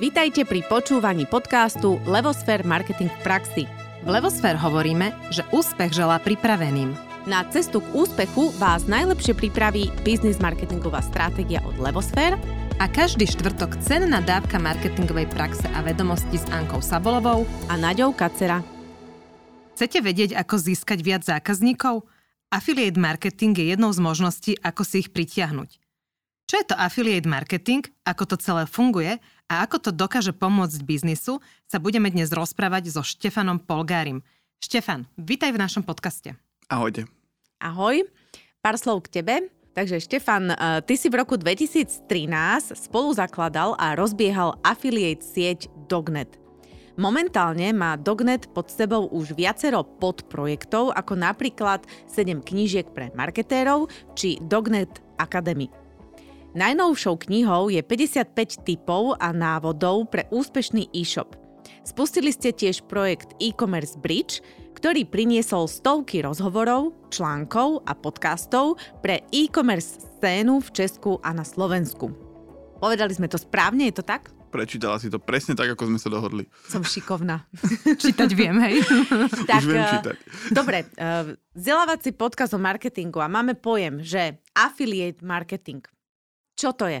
Vítajte pri počúvaní podcastu Levosfér Marketing v praxi. V Levosfér hovoríme, že úspech želá pripraveným. Na cestu k úspechu vás najlepšie pripraví biznis marketingová stratégia od Levosfér a každý štvrtok cenná dávka marketingovej praxe a vedomosti s Ankou Sabolovou a Naďou Kacera. Chcete vedieť, ako získať viac zákazníkov? Affiliate marketing je jednou z možností, ako si ich pritiahnuť. Čo je to affiliate marketing, ako to celé funguje a ako to dokáže pomôcť biznisu, sa budeme dnes rozprávať so Štefanom Polgárim. Štefan, vítaj v našom podcaste. Ahojte. Ahoj, pár slov k tebe. Takže Štefan, eh, ty si v roku 2013 spolu zakladal a rozbiehal affiliate sieť Dognet. Momentálne má Dognet pod sebou už viacero podprojektov, ako napríklad 7 knížiek pre marketérov či Dognet Academy. Najnovšou knihou je 55 typov a návodov pre úspešný e-shop. Spustili ste tiež projekt e-commerce Bridge, ktorý priniesol stovky rozhovorov, článkov a podcastov pre e-commerce scénu v Česku a na Slovensku. Povedali sme to správne, je to tak? Prečítala si to presne tak, ako sme sa dohodli. Som šikovná. čítať viem, hej? tak, Už viem eh, čítať. Dobre, uh, vzdelávací podcast o marketingu a máme pojem, že affiliate marketing – čo to je?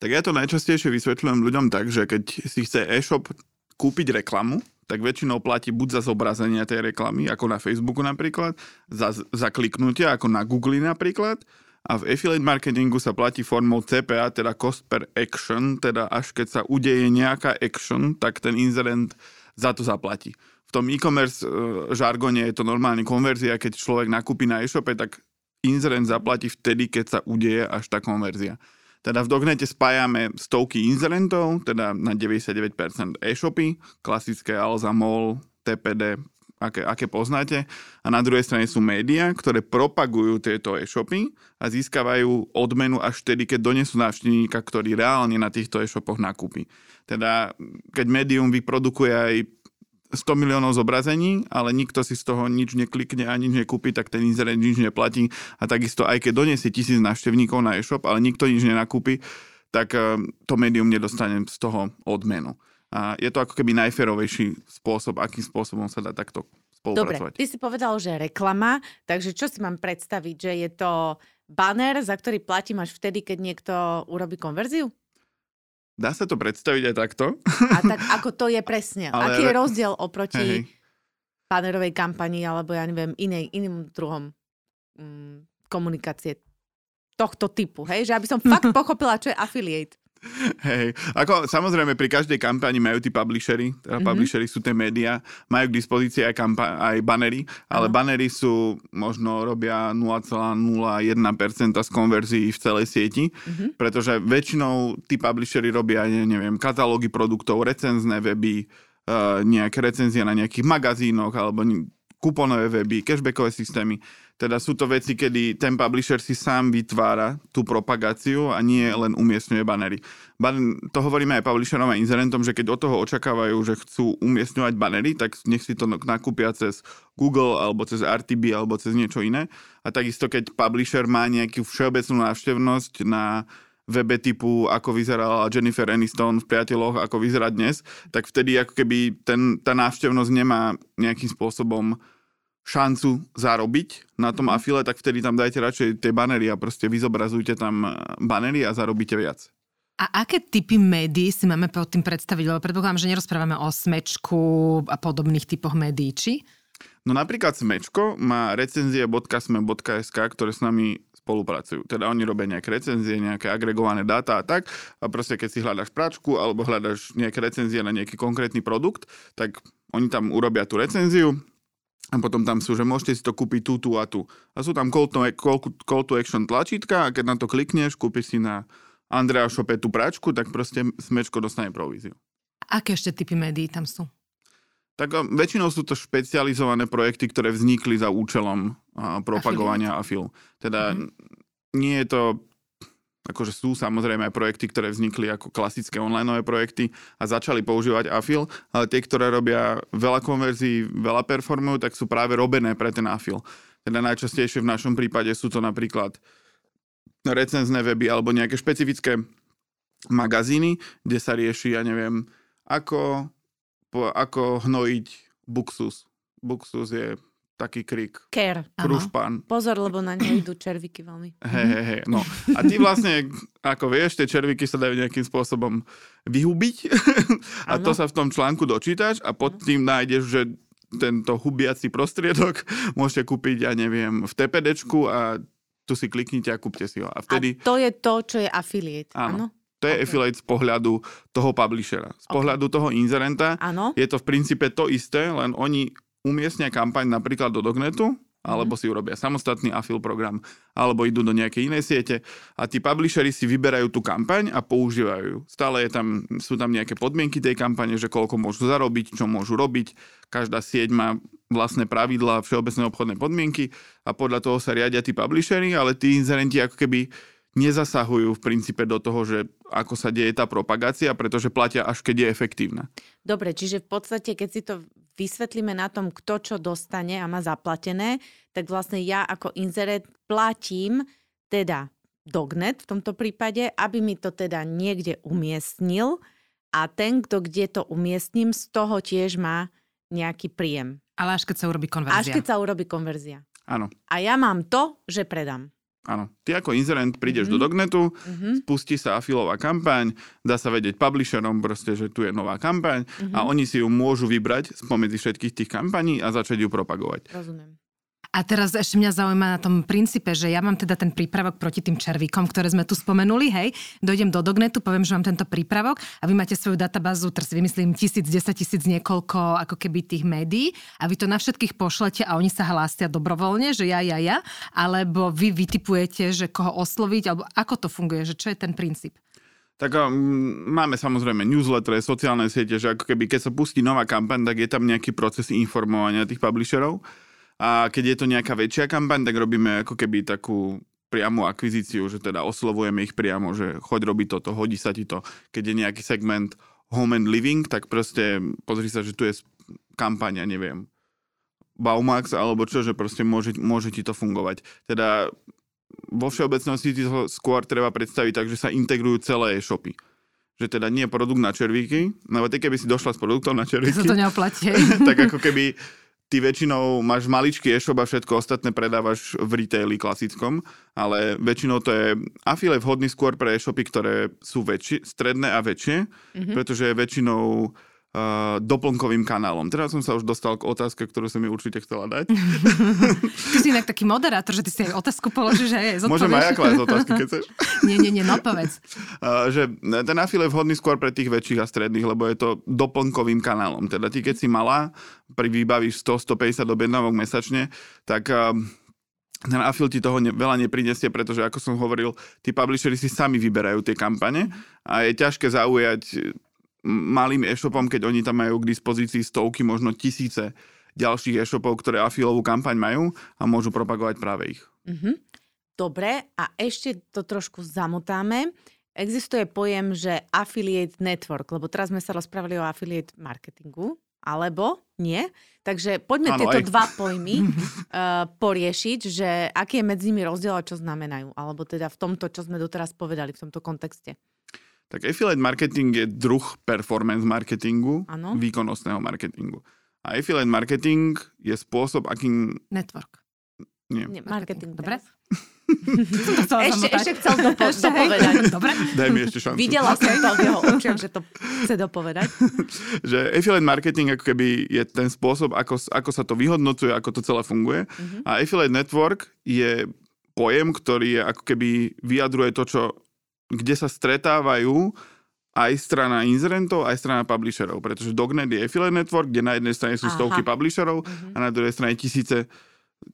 Tak ja to najčastejšie vysvetľujem ľuďom tak, že keď si chce e-shop kúpiť reklamu, tak väčšinou platí buď za zobrazenie tej reklamy, ako na Facebooku napríklad, za, za kliknutie, ako na Google napríklad, a v affiliate marketingu sa platí formou CPA, teda cost per action, teda až keď sa udeje nejaká action, tak ten inzerent za to zaplatí. V tom e-commerce e, žargone je to normálne konverzia, keď človek nakúpi na e-shope, tak inzerent zaplatí vtedy, keď sa udeje až tá konverzia. Teda v Dognete spájame stovky inzerentov, teda na 99% e-shopy, klasické Alza, MOL, TPD, aké, aké poznáte. A na druhej strane sú médiá, ktoré propagujú tieto e-shopy a získavajú odmenu až vtedy, keď donesú návštevníka, ktorý reálne na týchto e-shopoch nakúpi. Teda keď médium vyprodukuje aj 100 miliónov zobrazení, ale nikto si z toho nič neklikne a nič nekúpi, tak ten inzerent nič neplatí. A takisto aj keď doniesie tisíc návštevníkov na e-shop, ale nikto nič nenakúpi, tak eh, to médium nedostane z toho odmenu. A je to ako keby najferovejší spôsob, akým spôsobom sa dá takto spolupracovať. Dobre, ty si povedal, že reklama, takže čo si mám predstaviť, že je to banner, za ktorý platím až vtedy, keď niekto urobí konverziu? Dá sa to predstaviť aj takto. A tak ako to je presne? Ale... Aký je rozdiel oproti hej, panerovej kampanii alebo ja neviem, inej, iným druhom mm, komunikácie tohto typu, hej? Že aby som fakt pochopila, čo je affiliate. Hej, ako samozrejme pri každej kampani majú tí publishery, teda mm-hmm. publishery sú tie médiá, majú k dispozícii aj, kampa- aj banery, ale uh-huh. banery sú, možno robia 0,01% z konverzií v celej sieti, mm-hmm. pretože väčšinou tí publishery robia, neviem, katalógy produktov, recenzné weby, uh, nejaké recenzie na nejakých magazínoch alebo kuponové weby, cashbackové systémy. Teda sú to veci, kedy ten publisher si sám vytvára tú propagáciu a nie len umiestňuje banery. Ban- to hovoríme aj publisherom a inzerentom, že keď od toho očakávajú, že chcú umiestňovať banery, tak nech si to nakúpia cez Google alebo cez RTB alebo cez niečo iné. A takisto, keď publisher má nejakú všeobecnú návštevnosť na webe typu, ako vyzerala Jennifer Aniston v Priateľoch, ako vyzerá dnes, tak vtedy ako keby ten, tá návštevnosť nemá nejakým spôsobom šancu zarobiť na tom mhm. afile, tak vtedy tam dajte radšej tie banery a proste vyzobrazujte tam eh, banery a zarobíte viac. A aké typy médií si máme pod tým predstaviť? Lebo predpokladám, že nerozprávame o smečku a podobných typoch médií, či? No napríklad Smečko má recenzie.sme.sk, ktoré s nami spolupracujú. Teda oni robia nejaké recenzie, nejaké agregované dáta a tak. A proste keď si hľadaš práčku alebo hľadaš nejaké recenzie na nejaký konkrétny produkt, tak oni tam urobia tú recenziu, a potom tam sú, že môžete si to kúpiť tu, tu a tu. A sú tam call to, call, call to action tlačítka a keď na to klikneš, kúpiš si na Andrea Shope tú práčku, tak proste smečko dostane províziu. Aké ešte typy médií tam sú? Tak väčšinou sú to špecializované projekty, ktoré vznikli za účelom propagovania a film. Teda mm-hmm. nie je to akože sú samozrejme aj projekty, ktoré vznikli ako klasické online projekty a začali používať Afil, ale tie, ktoré robia veľa konverzií, veľa performujú, tak sú práve robené pre ten Afil. Teda najčastejšie v našom prípade sú to napríklad recenzné weby alebo nejaké špecifické magazíny, kde sa rieši, ja neviem, ako, ako hnojiť buxus. Buxus je taký krik. Care. Krušpán. Pozor, lebo na ňo idú červíky veľmi. Hej, hej, hej. No. A ty vlastne, ako vieš, tie červíky sa dajú nejakým spôsobom vyhubiť. a to sa v tom článku dočítaš a pod tým nájdeš, že tento hubiaci prostriedok môžete kúpiť, ja neviem, v TPDčku a tu si kliknite a kúpte si ho. A vtedy... A to je to, čo je affiliate. Áno. Áno. To je Ok. affiliate z pohľadu toho publishera. Z Ok. pohľadu toho inzerenta Áno. je to v princípe to isté, len oni umiestnia kampaň napríklad do Dognetu, alebo Mhm. si urobia samostatný afil program, alebo idú do nejakej inej siete a tí publishery si vyberajú tú kampaň a používajú ju. Stále je tam, sú tam nejaké podmienky tej kampane, že koľko môžu zarobiť, čo môžu robiť. Každá sieť má vlastné pravidlá, všeobecné obchodné podmienky a podľa toho sa riadia tí publishery, ale tí inzerenti ako keby nezasahujú v princípe do toho, že ako sa deje tá propagácia, pretože platia až keď je efektívna. Dobre, čiže v podstate, keď si to vysvetlíme na tom, kto čo dostane a má zaplatené, tak vlastne ja ako inzerent platím teda Dognet v tomto prípade, aby mi to teda niekde umiestnil a ten, kto kde to umiestním, z toho tiež má nejaký príjem. Ale až keď sa urobí Až konverzia. keď sa urobí konverzia. Áno. A ja mám to, že predám. Áno. Ty ako inzerent prídeš Mhm. do Dognetu, Mhm. spustí sa afilová kampaň, dá sa vedieť publisherom proste, že tu je nová kampaň Mhm. a oni si ju môžu vybrať spomedzi všetkých tých kampaní a začať ju propagovať. Rozumiem. A teraz ešte mňa zaujíma na tom princípe, že ja mám teda ten prípravok proti tým červíkom, ktoré sme tu spomenuli, hej. Dojdem do Dognetu, poviem, že mám tento prípravok a vy máte svoju databázu, teraz vymyslím tisíc, desať tisíc, niekoľko ako keby tých médií a vy to na všetkých pošlete a oni sa hlásia dobrovoľne, že ja, ja, ja, alebo vy vytipujete, že koho osloviť, alebo ako to funguje, že čo je ten princíp? Tak máme samozrejme newsletter, sociálne siete, že ako keby keď sa pustí nová kampaň, tak je tam nejaký proces informovania tých publisherov. A keď je to nejaká väčšia kampaň, tak robíme ako keby takú priamu akvizíciu, že teda oslovujeme ich priamo, že choď robiť toto, hodí sa ti to. Keď je nejaký segment home and living, tak proste pozri sa, že tu je kampaň, ja neviem, Baumax alebo čo, že proste môže, môže ti to fungovať. Teda vo všeobecnosti si to skôr treba predstaviť tak, že sa integrujú celé e-shopy. Že teda nie produkt na červíky, lebo ty keby si došla s produktom na červíky, sa to neoplatí. tak ako keby ty väčšinou máš maličký e-shop a všetko ostatné predávaš v retaili klasickom, ale väčšinou to je afile vhodný skôr pre e-shopy, ktoré sú väčšie, stredné a väčšie, mm-hmm. pretože väčšinou uh, doplnkovým kanálom. Teraz som sa už dostal k otázke, ktorú som mi určite chcela dať. Ty si inak taký moderátor, že ty si aj otázku položíš a aj Môžem aj ja klásť otázky, keď chceš. Nie, nie, nie, no povedz. Uh, že ten afil je vhodný skôr pre tých väčších a stredných, lebo je to doplnkovým kanálom. Teda ty, keď si malá, pri vybavíš 100-150 objednávok mesačne, tak uh, ten afil ti toho ne, veľa neprinesie, pretože ako som hovoril, tí publishery si sami vyberajú tie kampane a je ťažké zaujať malým e-shopom, keď oni tam majú k dispozícii stovky, možno tisíce ďalších e-shopov, ktoré afilovú kampaň majú a môžu propagovať práve ich. Mhm. Dobre, a ešte to trošku zamotáme. Existuje pojem, že affiliate network, lebo teraz sme sa rozprávali o affiliate marketingu, alebo nie. Takže poďme Áno, tieto aj. dva pojmy uh, poriešiť, že aký je medzi nimi rozdiel a čo znamenajú. Alebo teda v tomto, čo sme doteraz povedali, v tomto kontexte. Tak affiliate marketing je druh performance marketingu, Áno. výkonnostného marketingu. A affiliate marketing je spôsob, akým... Network. Nie, Nie, marketing. Dobre? teraz. Som to Ešte, ešte chcel dopo- Ešte, dopovedať. Dobre. daj mi ešte šancu. Videla som to v jeho očiach, že to chce dopovedať. Že affiliate marketing ako keby je ten spôsob, ako, ako sa to vyhodnocuje, ako to celé funguje. Mhm. A affiliate network je pojem, ktorý je ako keby vyjadruje to, čo, kde sa stretávajú aj strana inzerentov, aj strana publisherov. Pretože Dognet je affiliate network, kde na jednej strane sú Aha. stovky publisherov Mhm. a na druhej strane tisíce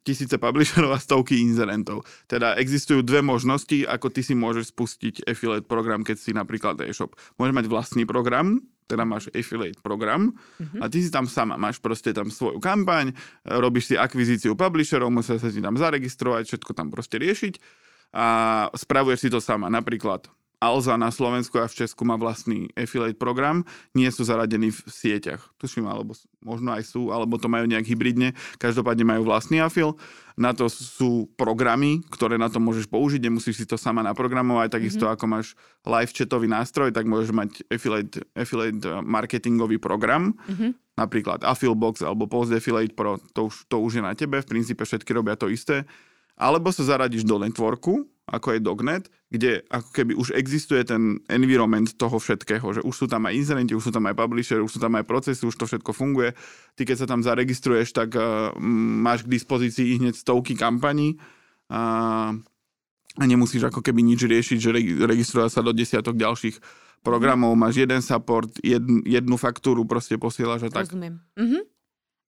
tisíce publisherov a stovky inzerentov. Teda existujú dve možnosti, ako ty si môžeš spustiť affiliate program, keď si napríklad e-shop. Môžeš mať vlastný program, teda máš affiliate program Mhm. a ty si tam sama, máš proste tam svoju kampaň, robíš si akvizíciu publisherov, musia sa ti tam zaregistrovať, všetko tam proste riešiť a spravuješ si to sama. Napríklad Alza na Slovensku a v Česku má vlastný affiliate program, nie sú zaradení v sieťach. Tuším, alebo možno aj sú, alebo to majú nejak hybridne. Každopádne majú vlastný afil. Na to sú programy, ktoré na to môžeš použiť, nemusíš si to sama naprogramovať. Takisto mm-hmm. ako máš live chatový nástroj, tak môžeš mať affiliate, affiliate marketingový program. Mm-hmm. Napríklad Affilbox alebo Post Affiliate Pro, to už, to už je na tebe. V princípe všetky robia to isté. Alebo sa zaradíš do networku, ako je Dognet, kde ako keby už existuje ten environment toho všetkého, že už sú tam aj inzerenti, už sú tam aj publisher, už sú tam aj procesy, už to všetko funguje. Ty keď sa tam zaregistruješ, tak uh, máš k dispozícii hneď stovky kampaní a, a nemusíš ako keby nič riešiť, že registruje sa do desiatok ďalších programov, máš jeden support, jedn, jednu faktúru proste posielaš a tak. Rozumiem. Mhm.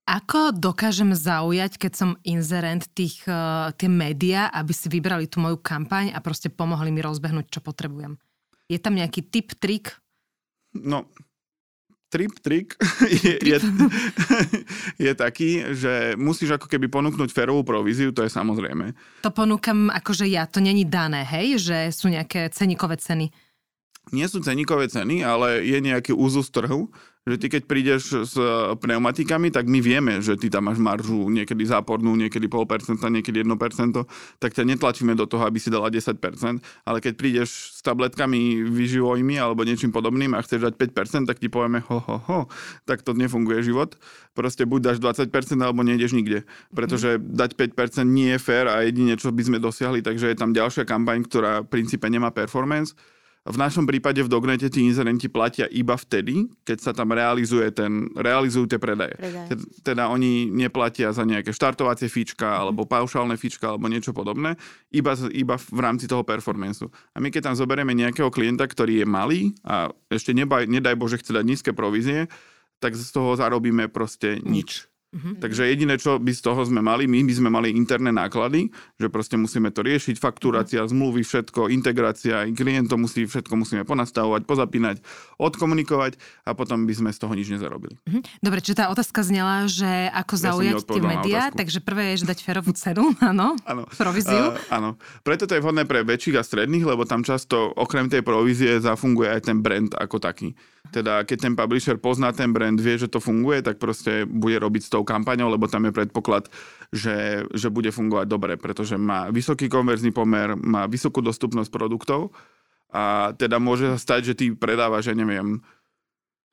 Ako dokážem zaujať, keď som inzerent tých, uh, tie médiá, aby si vybrali tú moju kampaň a proste pomohli mi rozbehnúť, čo potrebujem? Je tam nejaký tip, trik? No, trip, trik je, je, je taký, že musíš ako keby ponúknuť férovú províziu, to je samozrejme. To ponúkam akože ja, to není dané, hej? Že sú nejaké ceníkové ceny. Nie sú ceníkové ceny, ale je nejaký úzus trhu, že ty keď prídeš s pneumatikami, tak my vieme, že ty tam máš maržu niekedy zápornú, niekedy 0,5%, niekedy 1%, tak ťa netlačíme do toho, aby si dala 10%, ale keď prídeš s tabletkami vyživojmi alebo niečím podobným a chceš dať 5%, tak ti povieme ho, ho, ho, tak to nefunguje život. Proste buď dáš 20% alebo nejdeš nikde. Pretože dať 5% nie je fér a jedine, čo by sme dosiahli, takže je tam ďalšia kampaň, ktorá v princípe nemá performance v našom prípade v Dognete tí inzerenti platia iba vtedy, keď sa tam realizuje ten, realizujú tie predaje. Predaj. Teda oni neplatia za nejaké štartovacie fíčka alebo paušálne fíčka alebo niečo podobné, iba, iba v rámci toho performanceu. A my keď tam zoberieme nejakého klienta, ktorý je malý a ešte nebaj, nedaj Bože chce dať nízke provízie, tak z toho zarobíme proste nič. Mm-hmm. Takže jediné, čo by z toho sme mali, my by sme mali interné náklady, že proste musíme to riešiť, fakturácia, mm-hmm. zmluvy, všetko, integrácia, klient to musí, všetko musíme ponastavovať, pozapínať, odkomunikovať a potom by sme z toho nič nezarobili. Mm-hmm. Dobre, čiže tá otázka znela, že ako ja zaujať tie médiá, takže prvé je, že dať ferovú cenu, áno, províziu. Uh, áno, preto to je vhodné pre väčších a stredných, lebo tam často okrem tej provízie zafunguje aj ten brand ako taký. Teda keď ten publisher pozná ten brand, vie, že to funguje, tak proste bude robiť s tou kampaňou, lebo tam je predpoklad, že, že bude fungovať dobre, pretože má vysoký konverzný pomer, má vysokú dostupnosť produktov a teda môže sa stať, že ty predávaš, ja neviem,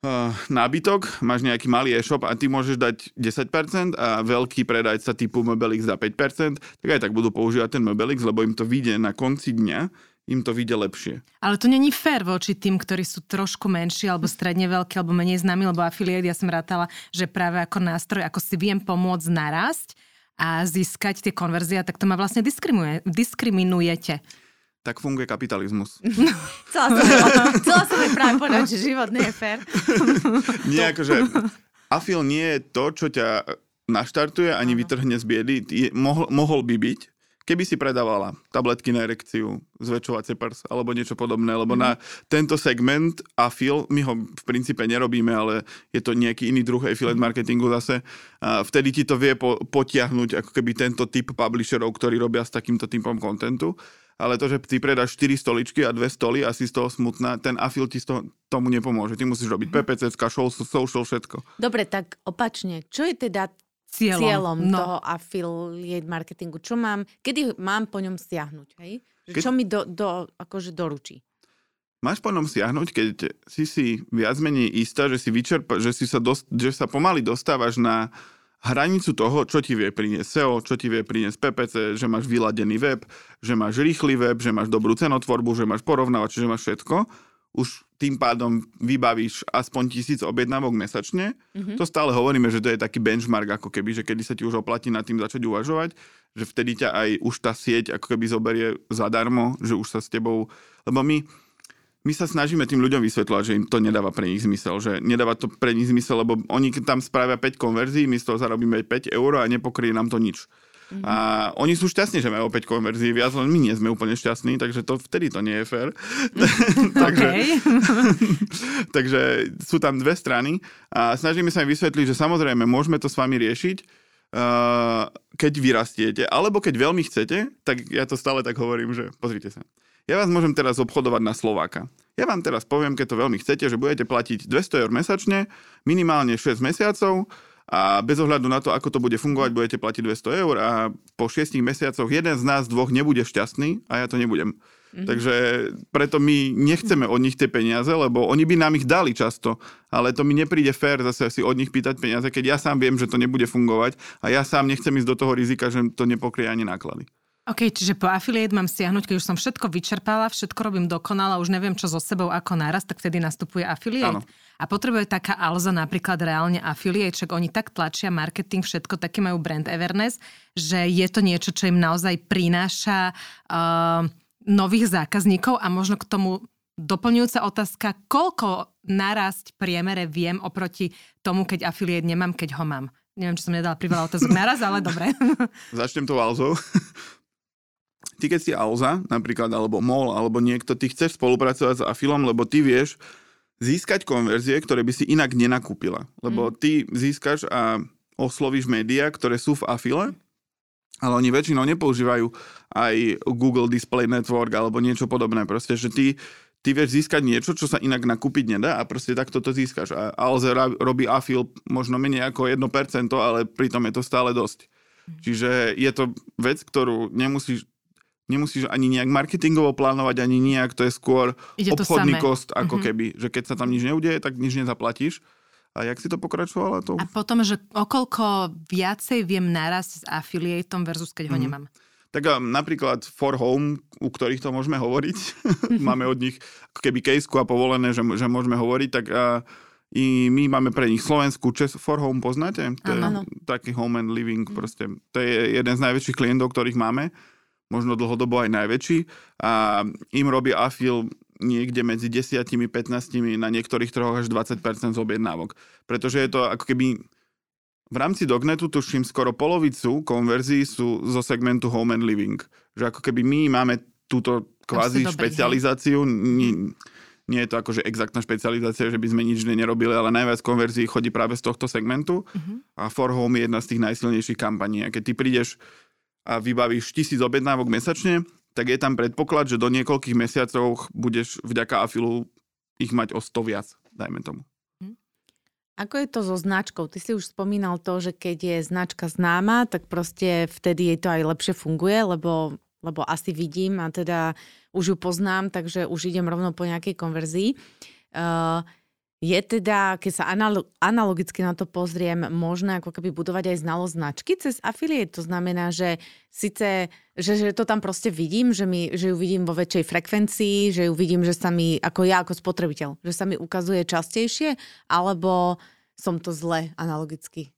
uh, nábytok, máš nejaký malý e-shop a ty môžeš dať 10% a veľký predajca typu Mobelix za 5%, tak aj tak budú používať ten Mobelix, lebo im to vyjde na konci dňa im to vyjde lepšie. Ale to není fér voči tým, ktorí sú trošku menší, alebo stredne veľkí, alebo menej známi, lebo affiliate, ja som rátala, že práve ako nástroj, ako si viem pomôcť narásť a získať tie konverzie, tak to ma vlastne diskriminuje, diskriminujete. Tak funguje kapitalizmus. chcela som, chcela práve povedať, že život nie je fér. nie, akože afil nie je to, čo ťa naštartuje, ani vytrhne z biedy. Je, mohol, mohol by byť, keby si predávala tabletky na erekciu, zväčšovacie prs alebo niečo podobné, lebo mm. na tento segment afil, my ho v princípe nerobíme, ale je to nejaký iný druh affiliate marketingu zase, a vtedy ti to vie po, potiahnuť ako keby tento typ publisherov, ktorí robia s takýmto typom kontentu. Ale to, že ty predáš 4 stoličky a 2 stoly a si z toho smutná, ten afil ti z toho, tomu nepomôže. Ty musíš robiť PPC, social, všetko. Dobre, tak opačne. Čo je teda cieľom, cieľom no. toho affiliate marketingu. Čo mám, kedy mám po ňom stiahnuť, hej? Keď... Čo mi do, do, akože doručí? Máš po ňom siahnuť, keď si si viac menej istá, že si vyčerpa, že, si sa, dost, že sa pomaly dostávaš na hranicu toho, čo ti vie priniesť SEO, čo ti vie priniesť PPC, že máš vyladený web, že máš rýchly web, že máš dobrú cenotvorbu, že máš porovnávač, že máš všetko už tým pádom vybavíš aspoň tisíc objednávok mesačne. Mm-hmm. To stále hovoríme, že to je taký benchmark, ako keby, že kedy sa ti už oplatí nad tým začať uvažovať, že vtedy ťa aj už tá sieť ako keby zoberie zadarmo, že už sa s tebou... Lebo my, my sa snažíme tým ľuďom vysvetľovať, že im to nedáva pre nich zmysel, že nedáva to pre nich zmysel, lebo oni tam spravia 5 konverzií, my z toho zarobíme 5 eur a nepokrie nám to nič. Mm-hmm. A oni sú šťastní, že majú opäť konverzií viac, len my nie sme úplne šťastní, takže to vtedy to nie je fér. takže, takže sú tam dve strany a snažíme sa im vysvetliť, že samozrejme môžeme to s vami riešiť, uh, keď vyrastiete, alebo keď veľmi chcete, tak ja to stále tak hovorím, že pozrite sa. ja vás môžem teraz obchodovať na Slováka. Ja vám teraz poviem, keď to veľmi chcete, že budete platiť 200 eur mesačne, minimálne 6 mesiacov a bez ohľadu na to, ako to bude fungovať, budete platiť 200 eur a po 6 mesiacoch jeden z nás dvoch nebude šťastný a ja to nebudem. Mm-hmm. Takže preto my nechceme od nich tie peniaze, lebo oni by nám ich dali často, ale to mi nepríde fér zase si od nich pýtať peniaze, keď ja sám viem, že to nebude fungovať a ja sám nechcem ísť do toho rizika, že to nepokrie ani náklady. OK, čiže po affiliate mám stiahnuť, keď už som všetko vyčerpala, všetko robím dokonale, už neviem čo so sebou ako naraz, tak vtedy nastupuje affiliate. Áno. A potrebuje taká Alza napríklad reálne affiliate, však oni tak tlačia marketing, všetko, taký majú brand awareness, že je to niečo, čo im naozaj prináša uh, nových zákazníkov a možno k tomu doplňujúca otázka, koľko narásť priemere viem oproti tomu, keď affiliate nemám, keď ho mám. Neviem, či som nedala priveľa otázok naraz, ale dobre. Začnem to Alzou ty keď si Alza napríklad, alebo MOL, alebo niekto, ty chceš spolupracovať s Afilom, lebo ty vieš získať konverzie, ktoré by si inak nenakúpila. Lebo mm. ty získaš a oslovíš médiá, ktoré sú v Afile, ale oni väčšinou nepoužívajú aj Google Display Network alebo niečo podobné. Proste, že ty, ty vieš získať niečo, čo sa inak nakúpiť nedá a proste takto to získaš. A Alze robí Afil možno menej ako 1%, ale pritom je to stále dosť. Mm. Čiže je to vec, ktorú nemusíš nemusíš ani nejak marketingovo plánovať, ani nejak, to je skôr Ide obchodný kost, ako mm-hmm. keby, že keď sa tam nič neudeje, tak nič nezaplatíš. A jak si to pokračovala? To... A potom, že okolko viacej viem narásť s affiliateom versus keď ho mm. nemám. Tak napríklad For Home, u ktorých to môžeme hovoriť, máme od nich ako keby kejsku a povolené, že, že môžeme hovoriť, tak a, i my máme pre nich Slovensku, Čes For Home poznáte? To je ano. taký home and living, mm. proste. To je jeden z najväčších klientov, ktorých máme možno dlhodobo aj najväčší a im robí afil niekde medzi 10 15 na niektorých trhoch až 20% z objednávok. Pretože je to ako keby v rámci Dognetu tuším skoro polovicu konverzií sú zo segmentu Home and Living. Že ako keby my máme túto kvázi špecializáciu, nie, nie je to akože exaktná špecializácia, že by sme nič nerobili, ale najviac konverzií chodí práve z tohto segmentu uh-huh. a For Home je jedna z tých najsilnejších kampaní. A keď ty prídeš a vybavíš tisíc objednávok mesačne, tak je tam predpoklad, že do niekoľkých mesiacov budeš vďaka afilu ich mať o 100 viac, dajme tomu. Mhm. Ako je to so značkou? Ty si už spomínal to, že keď je značka známa, tak proste vtedy jej to aj lepšie funguje, lebo, lebo asi vidím a teda už ju poznám, takže už idem rovno po nejakej konverzii. Uh, je teda, keď sa analogicky na to pozriem, možné ako keby budovať aj znalosť značky cez affiliate? To znamená, že síce, že, že to tam proste vidím, že, mi, že ju vidím vo väčšej frekvencii, že ju vidím, že sa mi, ako ja ako spotrebiteľ, že sa mi ukazuje častejšie, alebo som to zle analogicky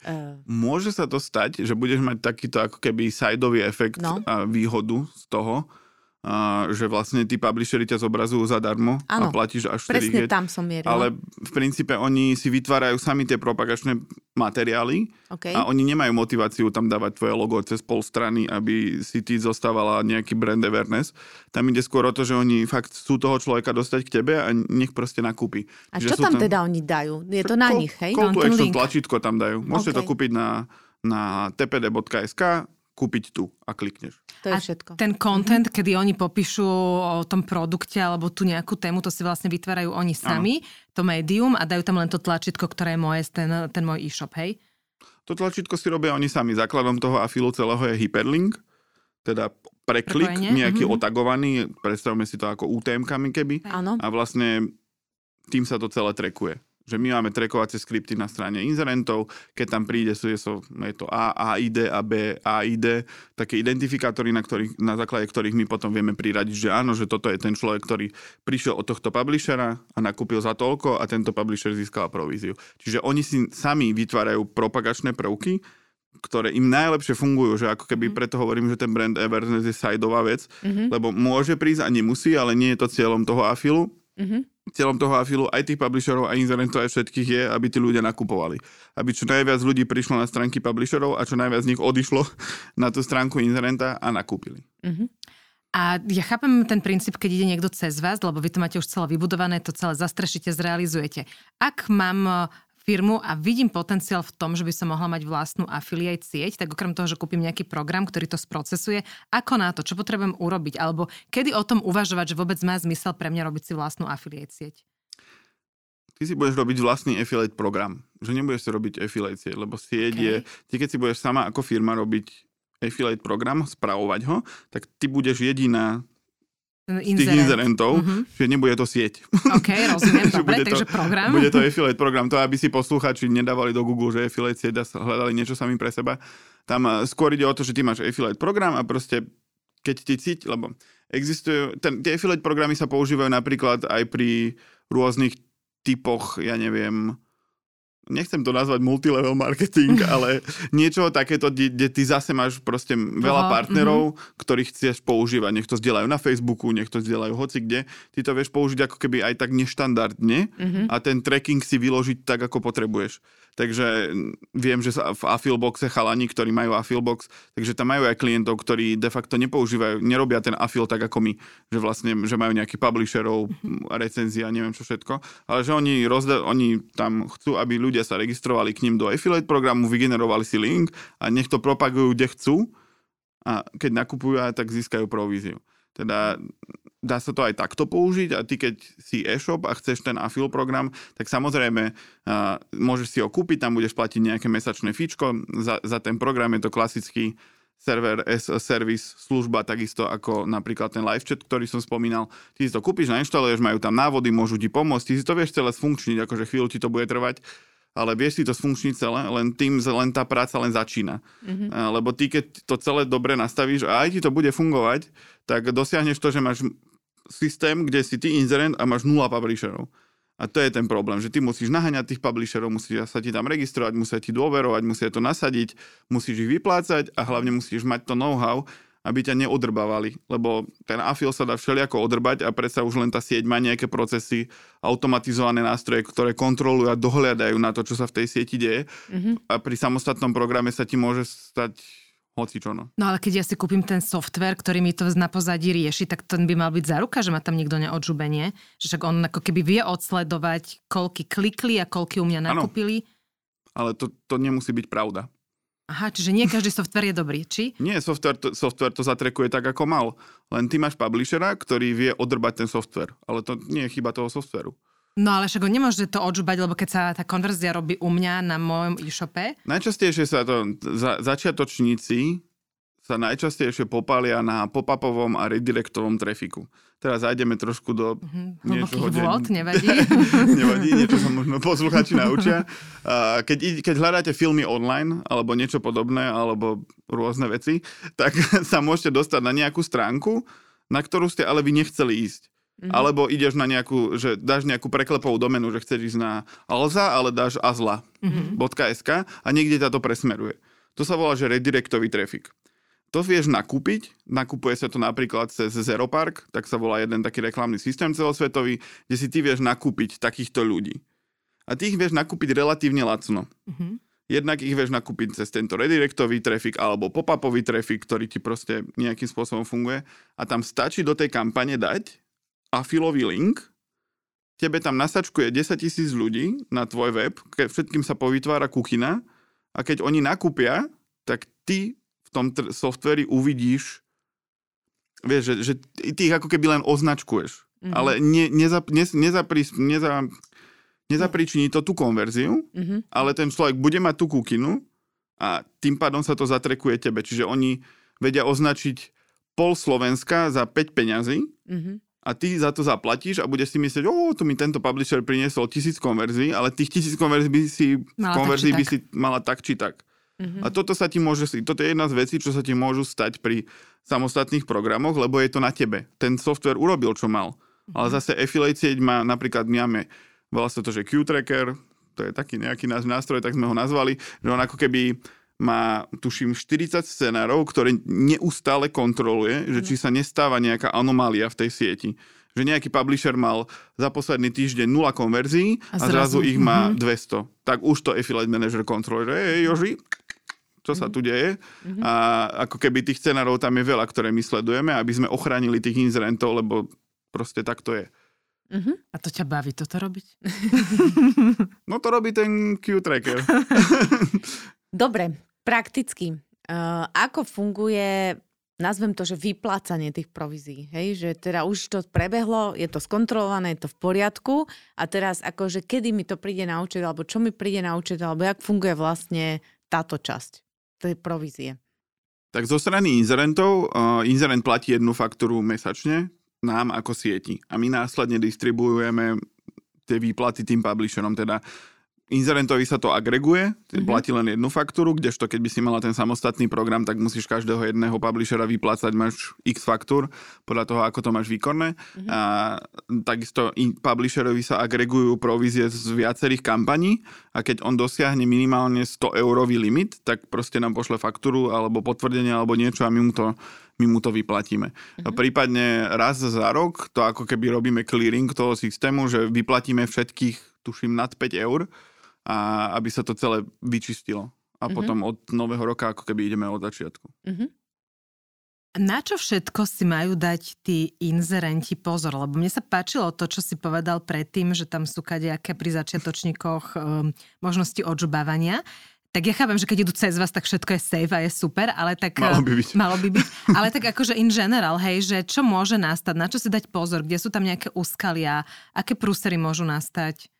Uh. Môže sa to stať, že budeš mať takýto ako keby sideový efekt no. a výhodu z toho, a, že vlastne tí publisheri ťa zobrazujú zadarmo ano, a platíš až presne tam som mierila. Ale v princípe oni si vytvárajú sami tie propagačné materiály okay. a oni nemajú motiváciu tam dávať tvoje logo cez pol strany, aby si ty zostávala nejaký brand awareness. Tam ide skôr o to, že oni fakt sú toho človeka dostať k tebe a nech proste nakúpi. A čo tam, tam teda oni dajú? Je to na call, nich, hej? Call to action tlačítko tam dajú. Môžete okay. to kúpiť na, na tpd.sk kúpiť tu a klikneš. To je a všetko. ten content, mm-hmm. kedy oni popíšu o tom produkte alebo tú nejakú tému, to si vlastne vytvárajú oni sami, ano. to médium a dajú tam len to tlačítko, ktoré je moje, ten, ten môj e-shop, hej? To tlačítko si robia oni sami. Základom toho afilu celého je hyperlink, teda preklik, Prepojenie. nejaký mm-hmm. otagovaný, predstavme si to ako UTM-kami keby. Áno. A vlastne tým sa to celé trekuje že my máme trekovacie skripty na strane inzerentov, keď tam príde, sú, je, je to A, AID a B, AID, také identifikátory, na, ktorých, na základe ktorých my potom vieme priradiť, že áno, že toto je ten človek, ktorý prišiel od tohto publishera a nakúpil za toľko a tento publisher získal províziu. Čiže oni si sami vytvárajú propagačné prvky, ktoré im najlepšie fungujú, že ako keby mm. preto hovorím, že ten brand awareness je sideová vec, mm-hmm. lebo môže prísť a nemusí, ale nie je to cieľom toho afilu. Mm-hmm cieľom toho afilu aj tých publisherov, aj inzerentov, aj všetkých je, aby tí ľudia nakupovali. Aby čo najviac ľudí prišlo na stránky publisherov a čo najviac z nich odišlo na tú stránku inzerenta a nakúpili. Mm-hmm. A ja chápem ten princíp, keď ide niekto cez vás, lebo vy to máte už celé vybudované, to celé zastrešite, zrealizujete. Ak mám firmu a vidím potenciál v tom, že by som mohla mať vlastnú affiliate sieť, tak okrem toho, že kúpim nejaký program, ktorý to sprocesuje, ako na to, čo potrebujem urobiť, alebo kedy o tom uvažovať, že vôbec má zmysel pre mňa robiť si vlastnú affiliate sieť? Ty si budeš robiť vlastný affiliate program, že nebudeš si robiť affiliate sieť, lebo sieť okay. je, ty keď si budeš sama ako firma robiť affiliate program, spravovať ho, tak ty budeš jediná z tých inzerentov, mm-hmm. že nebude to sieť. OK, rozumiem, dobre, takže to, program. Bude to affiliate program, to aby si posluchači nedávali do Google, že affiliate sieť a hľadali niečo sami pre seba. Tam eh, skôr ide o to, že ty máš affiliate program a proste keď ti cíti, lebo existujú, ten, tie affiliate programy sa používajú napríklad aj pri rôznych typoch, ja neviem, nechcem to nazvať multilevel marketing, ale niečo takéto, kde ty zase máš proste veľa Aha, partnerov, mm-hmm. ktorých chceš používať. Nech to zdieľajú na Facebooku, nech to zdieľajú hoci kde. Ty to vieš použiť ako keby aj tak neštandardne mm-hmm. a ten tracking si vyložiť tak, ako potrebuješ. Takže viem, že sa v Affilboxe chalani, ktorí majú Affilbox, takže tam majú aj klientov, ktorí de facto nepoužívajú, nerobia ten Affil tak ako my, že vlastne, že majú nejakých publisherov, recenzia, neviem čo všetko, ale že oni, rozda- oni tam chcú, aby ľudia sa registrovali k ním do affiliate programu, vygenerovali si link a nech to propagujú, kde chcú a keď nakupujú, tak získajú províziu. Teda dá sa to aj takto použiť a ty keď si e-shop a chceš ten affil program, tak samozrejme uh, môžeš si ho kúpiť, tam budeš platiť nejaké mesačné fíčko, za, za ten program je to klasický server as a service služba, takisto ako napríklad ten live chat, ktorý som spomínal. Ty si to kúpiš, nainštaluješ, majú tam návody, môžu ti pomôcť, ty si to vieš celé sfunkčniť, akože chvíľu ti to bude trvať, ale vieš si to sfunkčniť celé, len tým, len tá práca len začína. Mm-hmm. Lebo ty, keď to celé dobre nastavíš a aj ti to bude fungovať, tak dosiahneš to, že máš systém, kde si ty inzerent a máš nula publisherov. A to je ten problém, že ty musíš naháňať tých publisherov, musíš sa ti tam registrovať, musia ti dôverovať, musia to nasadiť, musíš ich vyplácať a hlavne musíš mať to know-how, aby ťa neodrbávali, lebo ten afil sa dá všelijako odrbať a predsa už len tá sieť má nejaké procesy, automatizované nástroje, ktoré kontrolujú a dohľadajú na to, čo sa v tej sieti deje. Mm-hmm. A pri samostatnom programe sa ti môže stať hoci čo no. No ale keď ja si kúpim ten software, ktorý mi to na pozadí rieši, tak ten by mal byť záruka, že ma tam nikto neodžubenie. Že však on ako keby vie odsledovať, koľky klikli a koľky u mňa nakúpili. Ano. Ale to, to nemusí byť pravda. Aha, čiže nie každý software je dobrý, či? Nie, software to, software to zatrekuje tak, ako mal. Len ty máš publishera, ktorý vie odrbať ten software. Ale to nie je chyba toho softveru. No ale však nemôže to odžubať, lebo keď sa tá konverzia robí u mňa na mojom e-shope. Najčastejšie sa to, za, začiatočníci sa najčastejšie popália na pop-upovom a redirectovom trafiku. Teraz zajdeme trošku do mm-hmm, niečoho... Vôd, nevadí. nevadí, niečo sa možno posluchači naučia. Keď, keď hľadáte filmy online, alebo niečo podobné, alebo rôzne veci, tak sa môžete dostať na nejakú stránku, na ktorú ste ale vy nechceli ísť. Mm-hmm. Alebo ideš na nejakú, že dáš nejakú preklepovú domenu, že chceš ísť na Alza, ale dáš azla.sk mm-hmm. a niekde ťa to presmeruje. To sa volá, že redirectový trafik. To vieš nakúpiť, nakupuje sa to napríklad cez Zeropark, tak sa volá jeden taký reklamný systém celosvetový, kde si ty vieš nakúpiť takýchto ľudí. A ty ich vieš nakúpiť relatívne lacno. Mm-hmm. Jednak ich vieš nakúpiť cez tento redirectový trafik alebo pop-upový trafik, ktorý ti proste nejakým spôsobom funguje. A tam stačí do tej kampane dať afilový link, tebe tam nasačkuje 10 tisíc ľudí na tvoj web, keď všetkým sa povytvára kuchyna a keď oni nakúpia, tak ty v tom tr- softveri uvidíš, vieš, že, že ty ich ako keby len označkuješ. Mm-hmm. Ale ne, neza, ne, nezapri, neza, nezapričiní to tú konverziu, mm-hmm. ale ten človek bude mať tú kukinu a tým pádom sa to zatrekuje tebe. Čiže oni vedia označiť pol Slovenska za 5 peňazí mm-hmm a ty za to zaplatíš a budeš si myslieť, o, tu mi tento publisher priniesol tisíc konverzií, ale tých tisíc konverzií by si, mala konverzií by si mala tak či tak. Mm-hmm. A toto sa ti môže, toto je jedna z vecí, čo sa ti môžu stať pri samostatných programoch, lebo je to na tebe. Ten software urobil, čo mal. Mm-hmm. Ale zase affiliate sieť má, napríklad my máme, volá sa to, že Q-Tracker, to je taký nejaký náš nástroj, tak sme ho nazvali, že on ako keby má, tuším, 40 scenárov, ktoré neustále kontroluje, že či sa nestáva nejaká anomália v tej sieti. Že nejaký publisher mal za posledný týždeň 0 konverzií a, a zrazu, zrazu ich má mm-hmm. 200. Tak už to affiliate manager kontroluje, že hej, Joži, čo sa mhm. tu deje. Mm-hmm. A ako keby tých scenárov tam je veľa, ktoré my sledujeme, aby sme ochránili tých inzerentov, lebo proste tak to je. Uh-huh. A to ťa baví toto robiť? No to robí ten Q-tracker. Dobre, prakticky. Uh, ako funguje, nazvem to, že vyplácanie tých provízií, hej? Že teda už to prebehlo, je to skontrolované, je to v poriadku a teraz akože kedy mi to príde na účet, alebo čo mi príde na účet, alebo jak funguje vlastne táto časť tej provízie. Tak zo strany inzerentov, uh, inzerent platí jednu faktúru mesačne nám ako sieti a my následne distribuujeme tie výplaty tým publisherom, teda Inzerentovi sa to agreguje, mm-hmm. platí len jednu faktúru, kdežto keď by si mala ten samostatný program, tak musíš každého jedného publishera vyplácať, máš x faktúr podľa toho, ako to máš výkonné. Mm-hmm. A takisto in, publisherovi sa agregujú provízie z viacerých kampaní a keď on dosiahne minimálne 100 eurový limit, tak proste nám pošle faktúru alebo potvrdenie alebo niečo a my mu to my mu to vyplatíme. Mm-hmm. Prípadne raz za rok, to ako keby robíme clearing toho systému, že vyplatíme všetkých, tuším, nad 5 eur, a aby sa to celé vyčistilo. A mm-hmm. potom od nového roka ako keby ideme od začiatku. Mm-hmm. Na čo všetko si majú dať tí inzerenti pozor? Lebo mne sa páčilo to, čo si povedal predtým, že tam sú kadejaké pri začiatočníkoch um, možnosti odžubávania. Tak ja chápem, že keď idú cez vás, tak všetko je safe a je super, ale tak... Malo by byť. Malo by byť. Ale tak akože in general, hej, že čo môže nastať, na čo si dať pozor, kde sú tam nejaké úskalia, aké prúsery môžu nastať?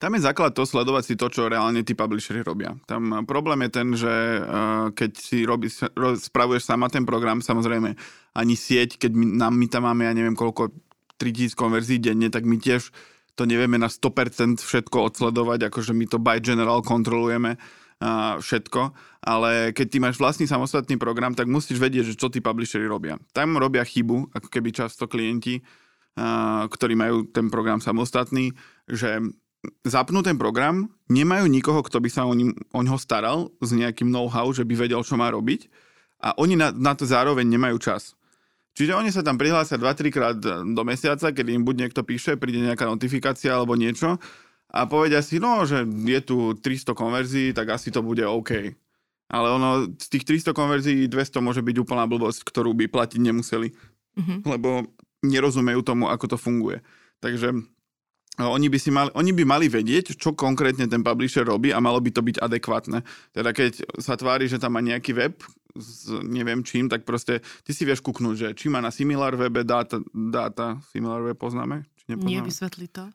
Tam je základ to sledovať si to, čo reálne tí publishery robia. Tam problém je ten, že uh, keď si robí, ro, spravuješ sama ten program, samozrejme ani sieť, keď my, nám, my tam máme, ja neviem koľko, 3000 konverzií denne, tak my tiež to nevieme na 100% všetko odsledovať, akože my to by general kontrolujeme uh, všetko, ale keď ty máš vlastný samostatný program, tak musíš vedieť, že čo tí publishery robia. Tam robia chybu, ako keby často klienti, uh, ktorí majú ten program samostatný, že zapnú ten program, nemajú nikoho, kto by sa o, ním, o ňoho staral s nejakým know-how, že by vedel, čo má robiť a oni na, na to zároveň nemajú čas. Čiže oni sa tam prihlásia 2-3 krát do mesiaca, kedy im buď niekto píše, príde nejaká notifikácia alebo niečo a povedia si, no, že je tu 300 konverzií, tak asi to bude OK. Ale ono, z tých 300 konverzií 200 môže byť úplná blbosť, ktorú by platiť nemuseli. Mm-hmm. Lebo nerozumejú tomu, ako to funguje. Takže oni by, si mali, oni by mali vedieť, čo konkrétne ten publisher robí a malo by to byť adekvátne. Teda keď sa tvári, že tam má nejaký web s neviem čím, tak proste ty si vieš kúknúť, že či má na SimilarWebe dáta, dáta SimilarWeb poznáme? Či Nie, vysvetli to.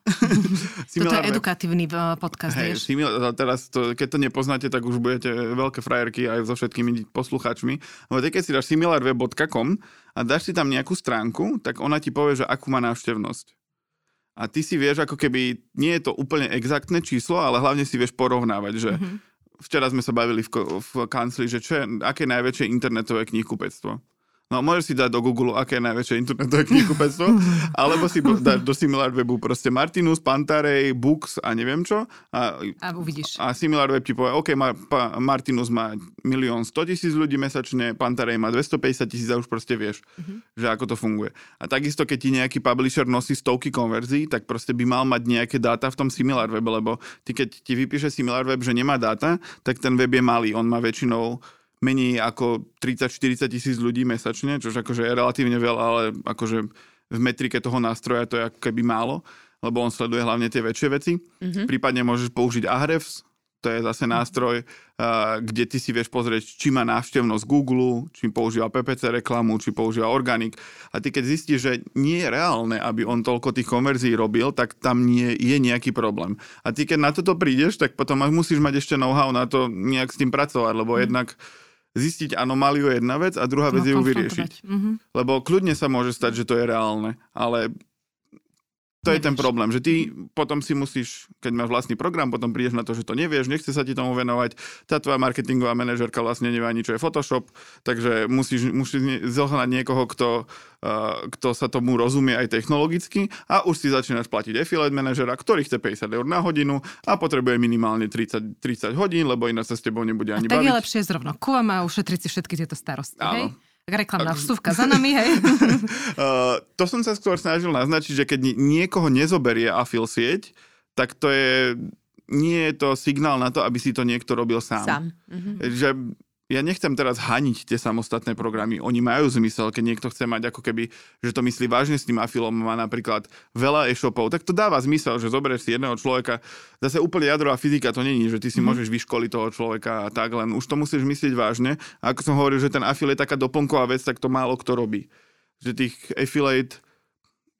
Toto je edukatívny eh, podcast, hey, vieš. Simil, teraz, to, keď to nepoznáte, tak už budete veľké frajerky aj so všetkými poslucháčmi. Ale keď si dáš similarweb.com a dáš si tam nejakú stránku, tak ona ti povie, že akú má návštevnosť a ty si vieš, ako keby, nie je to úplne exaktné číslo, ale hlavne si vieš porovnávať, že mm-hmm. včera sme sa bavili v, v kancli, že čo je, aké najväčšie internetové knihkupectvo. No môžeš si dať do Google, aké je najväčšie internetové knihkupectvo, alebo si dať do SimilarWebu proste Martinus, Pantarej, Books a neviem čo. A, a uvidíš. A SimilarWeb ti povie, OK, Mar- pa- Martinus má milión 100 tisíc ľudí mesačne, Pantarej má 250 tisíc a už proste vieš, uh-huh. že ako to funguje. A takisto, keď ti nejaký publisher nosí stovky konverzií, tak proste by mal mať nejaké dáta v tom SimilarWebe, lebo ty keď ti vypíše SimilarWeb, že nemá dáta, tak ten web je malý, on má väčšinou menej ako 30-40 tisíc ľudí mesačne, čo akože je relatívne veľa, ale akože v metrike toho nástroja to je ako keby málo, lebo on sleduje hlavne tie väčšie veci. Mm-hmm. Prípadne môžeš použiť Ahrefs, to je zase nástroj, uh, kde ty si vieš pozrieť, či má návštevnosť Google, či používa PPC reklamu, či používa Organic. A ty keď zistíš, že nie je reálne, aby on toľko tých konverzií robil, tak tam nie je nejaký problém. A ty keď na toto prídeš, tak potom musíš mať ešte know-how na to nejak s tým pracovať, lebo mm. jednak zistiť anomáliu je jedna vec a druhá vec no, je ju vyriešiť. Mm-hmm. Lebo kľudne sa môže stať, že to je reálne, ale to je ten problém, že ty potom si musíš, keď máš vlastný program, potom prídeš na to, že to nevieš, nechce sa ti tomu venovať, tá tvoja marketingová manažerka vlastne nevie ani, čo je Photoshop, takže musíš, musíš zohnať niekoho, kto, uh, kto sa tomu rozumie aj technologicky a už si začínaš platiť affiliate manažera, ktorý chce 50 eur na hodinu a potrebuje minimálne 30, 30 hodín, lebo iná sa s tebou nebude ani a tak baviť. je lepšie zrovna kuvam a ušetriť si všetky tieto starosti, Áno. hej? Reklamná vstupka za nami, hej? uh, to som sa skôr snažil naznačiť, že keď niekoho nezoberie afil sieť, tak to je, nie je to signál na to, aby si to niekto robil sám. Sám. Mm-hmm. Že ja nechcem teraz haniť tie samostatné programy. Oni majú zmysel, keď niekto chce mať ako keby, že to myslí vážne s tým afilom, má napríklad veľa e-shopov, tak to dáva zmysel, že zoberieš si jedného človeka. Zase úplne jadrová fyzika to není, že ty si mm. môžeš vyškoliť toho človeka a tak, len už to musíš myslieť vážne. A ako som hovoril, že ten afil je taká doplnková vec, tak to málo kto robí. Že tých affiliate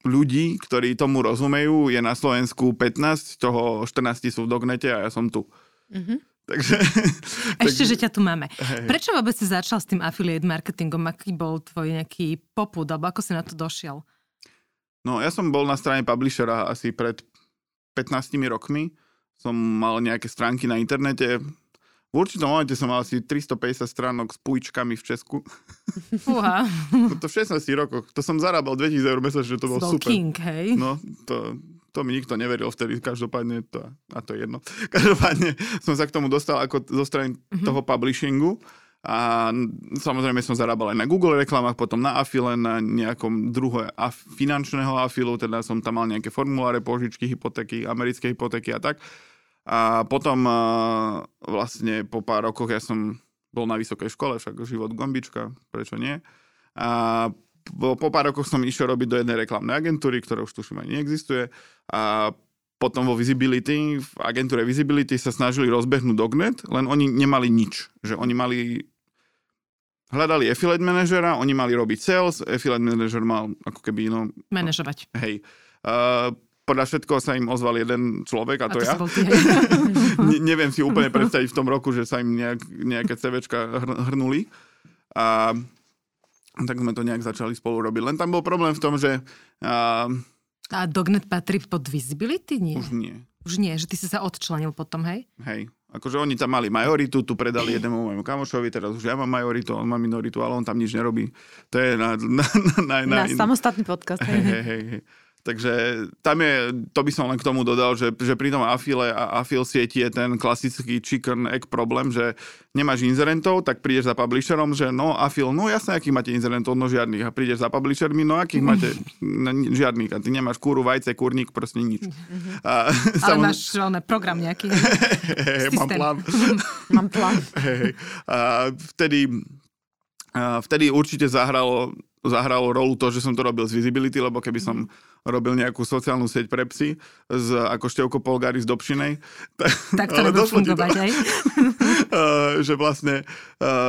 ľudí, ktorí tomu rozumejú, je na Slovensku 15, z toho 14 sú v Dognete a ja som tu. Mm-hmm. Takže, Ešte, takže... že ťa tu máme. Hej. Prečo vôbec si začal s tým affiliate marketingom? Aký bol tvoj nejaký poput, alebo ako si na to došiel? No, ja som bol na strane publishera asi pred 15 rokmi. Som mal nejaké stránky na internete. V určitom momente som mal asi 350 stránok s pújčkami v Česku. Uha. to v 16 rokoch. To som zarábal 2000 eur mesačne, že to bol super. King, hej? No, to, to mi nikto neveril vtedy, každopádne to, a to je jedno. Každopádne som sa k tomu dostal ako zo strany mm-hmm. toho publishingu a samozrejme som zarábal aj na Google reklamách, potom na afile, na nejakom druhé af- finančného afilu, teda som tam mal nejaké formuláre, požičky, hypotéky, americké hypotéky a tak. A potom vlastne po pár rokoch ja som bol na vysokej škole, však život gombička, prečo nie. A po, po pár rokoch som išiel robiť do jednej reklamnej agentúry, ktorá už tuším ani neexistuje a potom vo Visibility, v agentúre Visibility sa snažili rozbehnúť Dognet, len oni nemali nič. Že oni mali hľadali affiliate manažera, oni mali robiť sales, affiliate manažer mal ako keby, no... Manažovať. Hej. Uh, podľa všetkoho sa im ozval jeden človek a to, a to ja. ne, neviem si úplne predstaviť v tom roku, že sa im nejak, nejaké CVčka hr, hrnuli. A tak sme to nejak začali spolu robiť. Len tam bol problém v tom, že... Uh, a Dognet patrí pod Visibility? Nie. Už nie. Už nie, že ty si sa odčlenil potom, hej? Hej. Akože oni tam mali majoritu, tu predali jednému môjmu kamošovi, teraz už ja mám majoritu, on má minoritu, ale on tam nič nerobí. To je na... Na, na, na, na samostatný podcast. Hej, hej, hej. hej. Takže tam je, to by som len k tomu dodal, že, že pri tom afile a afil sieti je ten klasický chicken egg problém, že nemáš inzerentov, tak prídeš za publisherom, že no afil, no jasne, akých máte inzerentov, no žiadnych. A prídeš za publishermi, no akých máte, no, žiadnych. A ty nemáš kúru, vajce, kurník, proste nič. A, Ale samozrejme... máš ne, program nejaký. mám plán. mám plán. a vtedy, a vtedy určite zahralo zahralo rolu to, že som to robil z Visibility, lebo keby som robil nejakú sociálnu sieť pre psy z, ako Števko Polgári z Dobšinej. Tak, to robil fungovať aj. že vlastne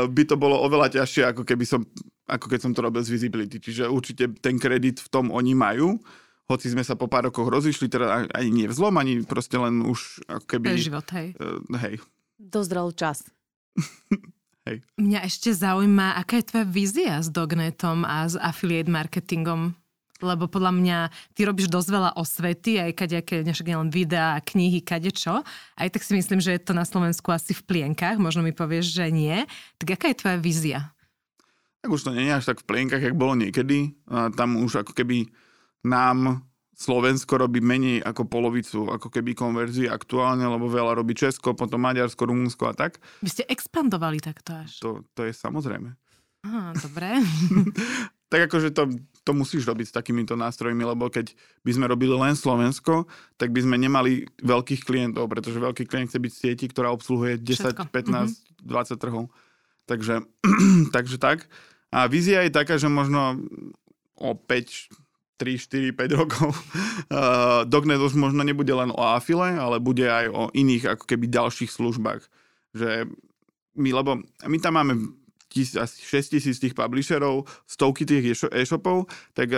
by to bolo oveľa ťažšie, ako keby som, ako keď som to robil z Visibility. Čiže určite ten kredit v tom oni majú hoci sme sa po pár rokoch rozišli, teda ani nie vzlom, ani proste len už ako keby... život, hej. Uh, hej. Dozrel čas. hej. Mňa ešte zaujíma, aká je tvoja vízia s Dognetom a s affiliate marketingom? Lebo podľa mňa ty robíš dosť veľa osvety, aj kadejaké, však len videá, knihy, kadečo. Aj tak si myslím, že je to na Slovensku asi v plienkach, možno mi povieš, že nie. Tak aká je tvoja vízia? Tak už to nie je až tak v plienkach, jak bolo niekedy. A tam už ako keby nám Slovensko robí menej ako polovicu, ako keby konverzie aktuálne, lebo veľa robí Česko, potom Maďarsko, Rumunsko a tak. Vy ste expandovali takto až. To, to je samozrejme. Aha, dobre. tak akože to, to musíš robiť s takýmito nástrojmi, lebo keď by sme robili len Slovensko, tak by sme nemali veľkých klientov, pretože veľký klient chce byť v sieti, ktorá obsluhuje 10, Všetko. 15, mm-hmm. 20 trhov. Takže, takže tak. A vízia je taká, že možno o 5, 3, 4, 5 rokov uh, Dognet už možno nebude len o afile, ale bude aj o iných ako keby ďalších službách. Že my, lebo my tam máme asi 6 tisíc tých publisherov, stovky tých e-shopov, tak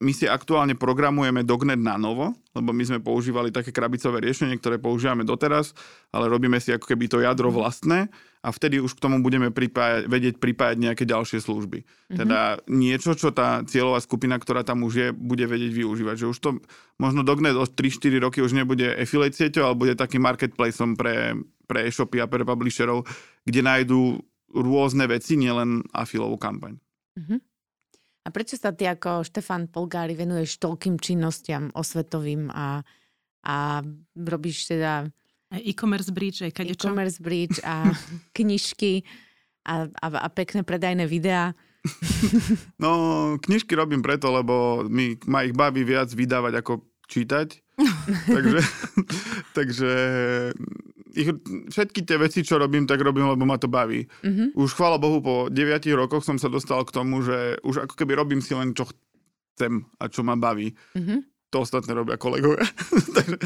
my si aktuálne programujeme Dognet na novo, lebo my sme používali také krabicové riešenie, ktoré používame doteraz, ale robíme si ako keby to jadro mhm. vlastné a vtedy už k tomu budeme pripájať, vedieť pripájať nejaké ďalšie služby. Mm-hmm. Teda niečo, čo tá cieľová skupina, ktorá tam už je, bude vedieť využívať. Že už to možno Dognet o 3-4 roky už nebude affiliate sieťou, ale bude taký marketplaceom pre, pre e-shopy a pre publisherov, kde nájdú rôzne veci, nielen afilovú kampaň. Uh-huh. A prečo sa ty ako Štefan Polgári venuješ toľkým činnostiam osvetovým a, a robíš teda e-commerce bridge, aj kadečo? E-commerce bridge a knižky a, a, a pekné predajné videá. No, knižky robím preto, lebo mi, ma ich baví viac vydávať ako čítať. takže, takže ich, všetky tie veci, čo robím, tak robím, lebo ma to baví. Mhm. Už chvála Bohu, po 9 rokoch som sa dostal k tomu, že už ako keby robím si len, čo chcem a čo ma baví. Mhm. To ostatné robia kolegovia. Takže,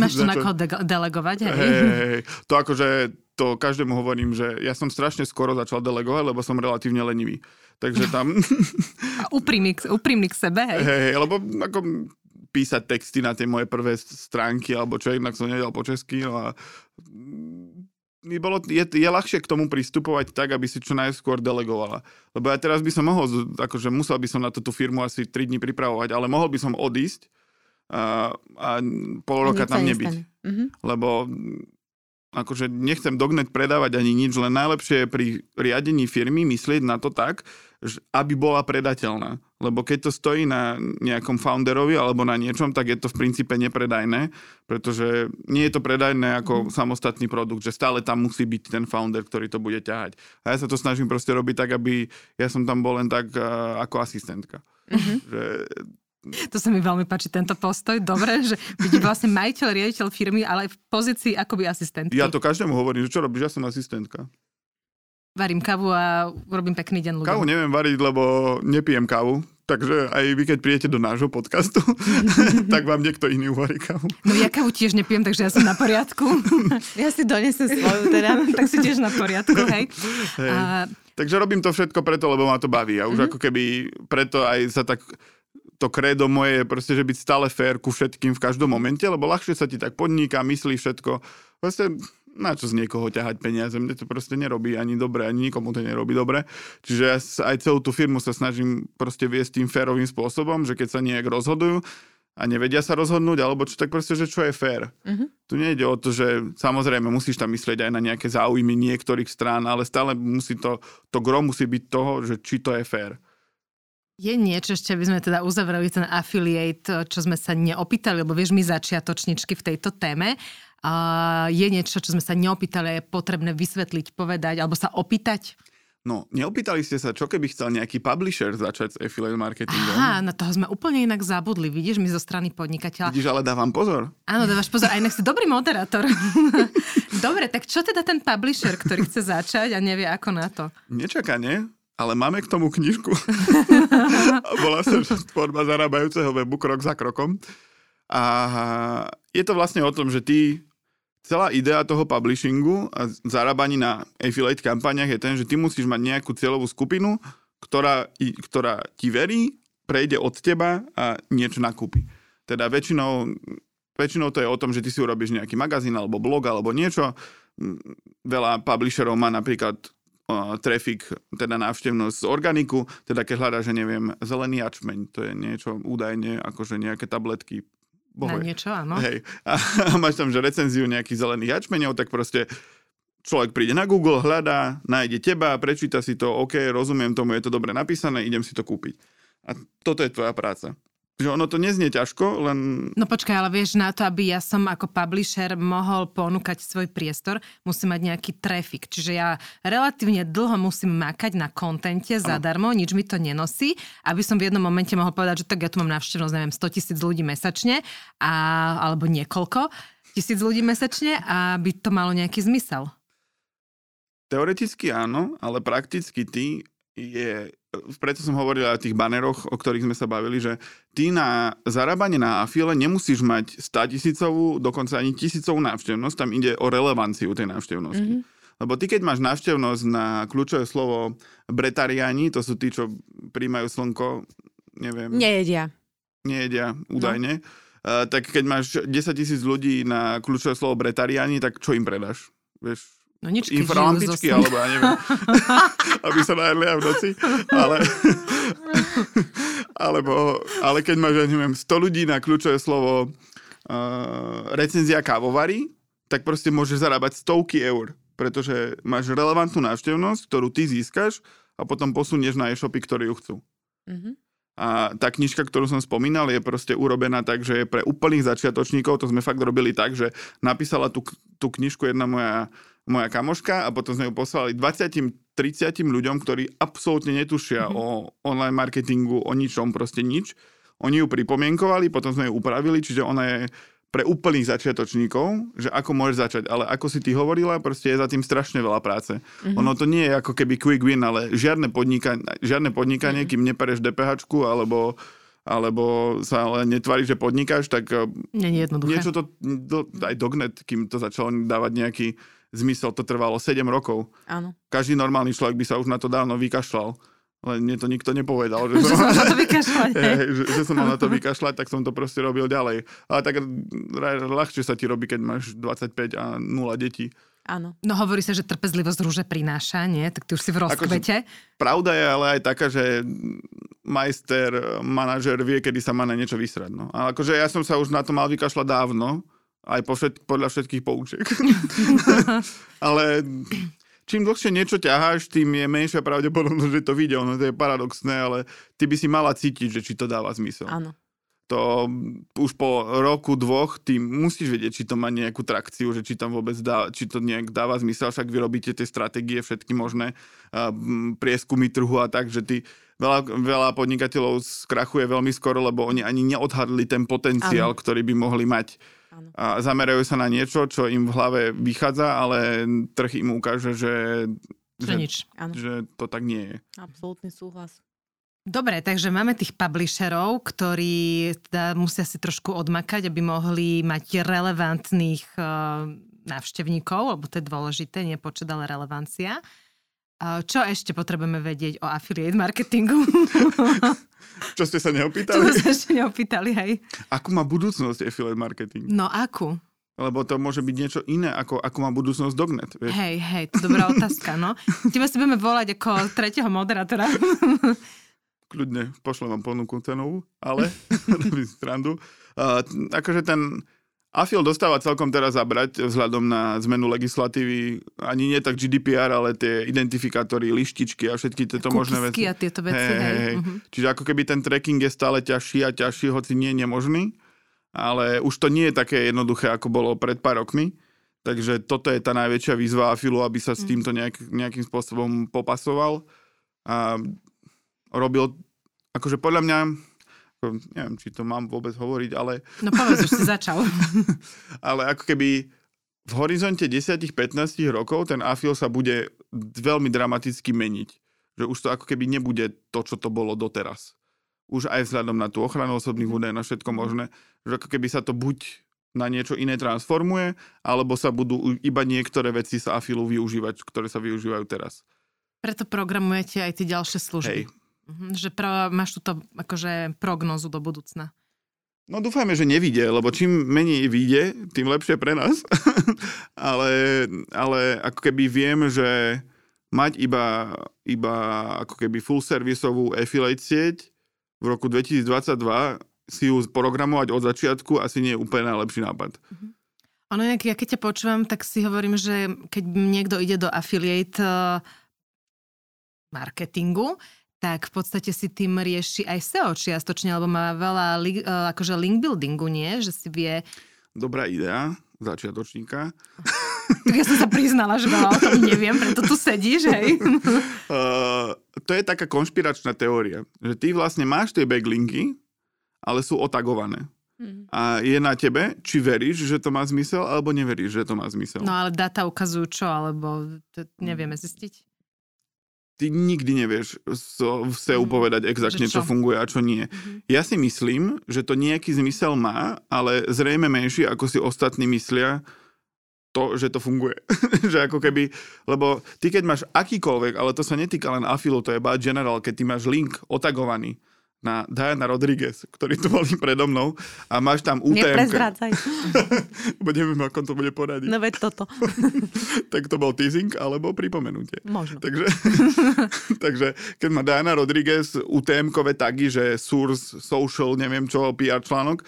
Máš to na koho de- delegovať, hej? Hej, hej. To akože, to každému hovorím, že ja som strašne skoro začal delegovať, lebo som relatívne lenivý. Takže tam, A úprimný, úprimný k sebe, hej? hej, hej, lebo ako písať texty na tie moje prvé stránky, alebo čo, inak som nedal po česky, no a mi bolo, je, je ľahšie k tomu pristupovať tak, aby si čo najskôr delegovala. Lebo ja teraz by som mohol, akože musel by som na tú firmu asi 3 dní pripravovať, ale mohol by som odísť a, a pol roka tam nebyť. Mhm. lebo mm, akože nechcem Dognet predávať ani nič, len najlepšie je pri riadení firmy myslieť na to tak, aby bola predateľná. Lebo keď to stojí na nejakom founderovi alebo na niečom, tak je to v princípe nepredajné, pretože nie je to predajné ako samostatný produkt, že stále tam musí byť ten founder, ktorý to bude ťahať. A ja sa to snažím proste robiť tak, aby ja som tam bol len tak uh, ako asistentka. Že To sa mi veľmi páči, tento postoj. Dobre, že byť vlastne majiteľ, riaditeľ firmy, ale aj v pozícii akoby asistentky. ja to každému hovorím, že čo robíš, ja som asistentka. Varím kavu a robím pekný deň ľuďom. Kávu neviem variť, lebo nepijem kávu. Takže aj vy, keď príjete do nášho podcastu, tak vám niekto iný uvarí kávu. No ja kavu tiež nepijem, takže ja som na poriadku. Ja si donesem svoju teda. tak si tiež na poriadku, hej. Hej. A, Takže robím to všetko preto, lebo ma to baví. A už mm-hmm. ako keby preto aj sa tak to kredo moje je proste, že byť stále fér ku všetkým v každom momente, lebo ľahšie sa ti tak podniká, myslí všetko. Proste na čo z niekoho ťahať peniaze, mne to proste nerobí ani dobre, ani nikomu to nerobí dobre. Čiže ja aj celú tú firmu sa snažím proste viesť tým férovým spôsobom, že keď sa nejak rozhodujú a nevedia sa rozhodnúť, alebo čo, tak proste, že čo je fér. Mhm. Tu nejde o to, že samozrejme musíš tam myslieť aj na nejaké záujmy niektorých strán, ale stále musí to, to gro musí byť toho, že či to je fér. je niečo ešte, aby sme teda uzavreli ten affiliate, čo sme sa neopýtali, lebo vieš, my začiatočničky v tejto téme, a je niečo, čo sme sa neopýtali je potrebné vysvetliť, povedať, alebo sa opýtať? No, neopýtali ste sa, čo keby chcel nejaký publisher začať s affiliate marketingom? Aha, na toho sme úplne inak zabudli, vidíš, my zo strany podnikateľa. Vidíš, ale dávam pozor. Áno, dávaš pozor, aj inak si dobrý moderátor. Dobre, tak čo teda ten publisher, ktorý chce začať a nevie ako na to? Nečakane, ale máme k tomu knižku. A Volá sa Tvorba zarábajúceho webu krok za krokom. A je to vlastne o tom, že ty celá idea toho publishingu a zarábaní na affiliate kampaniach je ten, že ty musíš mať nejakú cieľovú skupinu, ktorá, ktorá ti verí, prejde od teba a niečo nakúpi. Teda väčšinou, väčšinou to je o tom, že ty si urobíš nejaký magazín alebo blog alebo niečo. Veľa publisherov má napríklad traffic, teda návštevnosť z organiku, teda keď hľadáš, že neviem, zelený jačmeň, to je niečo údajne, akože nejaké tabletky. Na Bohuje. niečo, áno. Hej. A, a máš tam, že recenziu nejakých zelených jačmeňov, tak proste človek príde na Google, hľadá, nájde teba, prečíta si to, OK, rozumiem tomu, je to dobre napísané, idem si to kúpiť. A toto je tvoja práca. Že ono to neznie ťažko, len No počkaj, ale vieš, na to, aby ja som ako publisher mohol ponúkať svoj priestor, musím mať nejaký trafik. Čiže ja relatívne dlho musím makať na kontente zadarmo, nič mi to nenosí, aby som v jednom momente mohol povedať, že tak ja tu mám návštevnosť, neviem, 100 tisíc ľudí mesačne, a, alebo niekoľko tisíc ľudí mesačne, aby to malo nejaký zmysel. teoreticky áno, ale prakticky ty je, preto som hovoril aj o tých baneroch, o ktorých sme sa bavili, že ty na zarábanie na afile nemusíš mať 100 tisícovú, dokonca ani tisícovú návštevnosť, tam ide o relevanciu tej návštevnosti. Mhm. Lebo ty, keď máš návštevnosť na kľúčové slovo bretariani, to sú tí, čo príjmajú slnko, neviem, Nejedia. nejedia údajne, uh, tak keď máš 10 tisíc ľudí na kľúčové slovo bretariani, tak čo im predáš? Vieš, No nič, zo- alebo ja neviem, aby sa najedli aj v noci, ale, alebo, ale keď máš, ja neviem, 100 ľudí na kľúčové slovo uh, recenzia kávovary, tak proste môžeš zarábať stovky eur, pretože máš relevantnú návštevnosť, ktorú ty získaš a potom posunieš na e-shopy, ktorí ju chcú. Mhm. A tá knižka, ktorú som spomínal, je proste urobená tak, že je pre úplných začiatočníkov. To sme fakt robili tak, že napísala tú, tú knižku jedna moja, moja kamoška a potom sme ju poslali 20-30 ľuďom, ktorí absolútne netušia mm-hmm. o online marketingu, o ničom, proste nič. Oni ju pripomienkovali, potom sme ju upravili, čiže ona je pre úplných začiatočníkov, že ako môžeš začať. Ale ako si ty hovorila, proste je za tým strašne veľa práce. Mm-hmm. Ono to nie je ako keby quick win, ale žiadne, podnika- žiadne podnikanie, mm-hmm. kým nepereš DPH alebo alebo sa ale netvári, že podnikáš, tak je jednoduché. niečo to, do, aj Dognet, kým to začalo dávať nejaký zmysel, to trvalo 7 rokov. Áno. Každý normálny človek by sa už na to dávno vykašľal. Len mne to nikto nepovedal. Že, že som na to vykašľať. že, že som mal na to vykašľať, tak som to proste robil ďalej. Ale tak ľahšie sa ti robí, keď máš 25 a 0 detí. Áno. No hovorí sa, že trpezlivosť rúže prináša, nie? Tak ty už si v rozkvete. Akože, pravda je ale aj taká, že majster, manažer vie, kedy sa má na niečo vysrať. No. Ale akože ja som sa už na to mal vykašľať dávno, aj po všet, podľa všetkých poučiek. ale čím dlhšie niečo ťaháš, tým je menšia pravdepodobnosť, že to vyjde. Ono to je paradoxné, ale ty by si mala cítiť, že či to dáva zmysel. Áno to už po roku, dvoch, ty musíš vedieť, či to má nejakú trakciu, že či tam vôbec dá, či to nejak dáva zmysel, však vy robíte tie stratégie, všetky možné prieskumy trhu a tak, že ty veľa, veľa podnikateľov skrachuje veľmi skoro, lebo oni ani neodhadli ten potenciál, ano. ktorý by mohli mať. A zamerajú sa na niečo, čo im v hlave vychádza, ale trh im ukáže, že, že, nič. že to tak nie je. Absolutný súhlas. Dobre, takže máme tých publisherov, ktorí teda musia si trošku odmakať, aby mohli mať relevantných uh, návštevníkov, lebo to je dôležité, nie počet, ale relevancia. Uh, čo ešte potrebujeme vedieť o affiliate marketingu? čo ste sa neopýtali? Čo ste ešte neopýtali, hej. Akú má budúcnosť affiliate marketing? No akú? Lebo to môže byť niečo iné, ako, ako má budúcnosť Dognet. Vieš? Hej, hej, to dobrá otázka, no. Teba si budeme volať ako tretieho moderátora kľudne pošlem vám ponuku cenovú, ale robím strandu. Uh, akože ten Afil dostáva celkom teraz zabrať vzhľadom na zmenu legislatívy, ani nie tak GDPR, ale tie identifikátory, lištičky a všetky tieto možné veci. a tieto veci, hej, hej. hej. Uh-huh. Čiže ako keby ten tracking je stále ťažší a ťažší, hoci nie je nemožný, ale už to nie je také jednoduché, ako bolo pred pár rokmi. Takže toto je tá najväčšia výzva Afilu, aby sa s mhm. týmto nejak, nejakým spôsobom popasoval. A robil, akože podľa mňa, ako, neviem, či to mám vôbec hovoriť, ale... No povedz, už si začal. ale ako keby v horizonte 10-15 rokov ten afil sa bude veľmi dramaticky meniť. Že už to ako keby nebude to, čo to bolo doteraz. Už aj vzhľadom na tú ochranu osobných mhm. údajov, na všetko možné. Že ako keby sa to buď na niečo iné transformuje, alebo sa budú iba niektoré veci sa afilu využívať, ktoré sa využívajú teraz. Preto programujete aj tie ďalšie služby. Hej, Mhm, že pra, máš túto akože prognozu do budúcna. No dúfajme, že nevidie, lebo čím menej vyjde, tým lepšie pre nás. ale, ale ako keby viem, že mať iba, iba ako keby full servisovú affiliate sieť v roku 2022 si ju programovať od začiatku asi nie je úplne najlepší nápad. Ono, ja keď ťa počúvam, tak si hovorím, že keď niekto ide do affiliate eh, marketingu, tak v podstate si tým rieši aj SEO čiastočne, lebo má veľa li, e, akože link buildingu, nie? Že si vie... Dobrá idea, začiatočníka. Tak ja som sa priznala, že veľa o tom neviem, preto tu sedíš, hej? Uh, to je taká konšpiračná teória, že ty vlastne máš tie backlinky, ale sú otagované. Hmm. A je na tebe, či veríš, že to má zmysel, alebo neveríš, že to má zmysel. No ale dáta ukazujú čo, alebo to nevieme zistiť ty nikdy nevieš so, SEO mm. povedať exaktne, čo? čo funguje a čo nie. Mm-hmm. Ja si myslím, že to nejaký zmysel má, ale zrejme menší, ako si ostatní myslia, to, že to funguje. že ako keby, lebo ty keď máš akýkoľvek, ale to sa netýka len afilu, to je bad general, keď ty máš link otagovaný, na Diana Rodriguez, ktorý tu boli predo mnou a máš tam UTM. Neprezrádzaj. Neviem, ako to bude poradiť. No veď toto. tak to bol teasing alebo pripomenutie. Možno. Takže, takže keď má Diana Rodriguez UTM-kové tagy, že source, social, neviem čo, PR článok,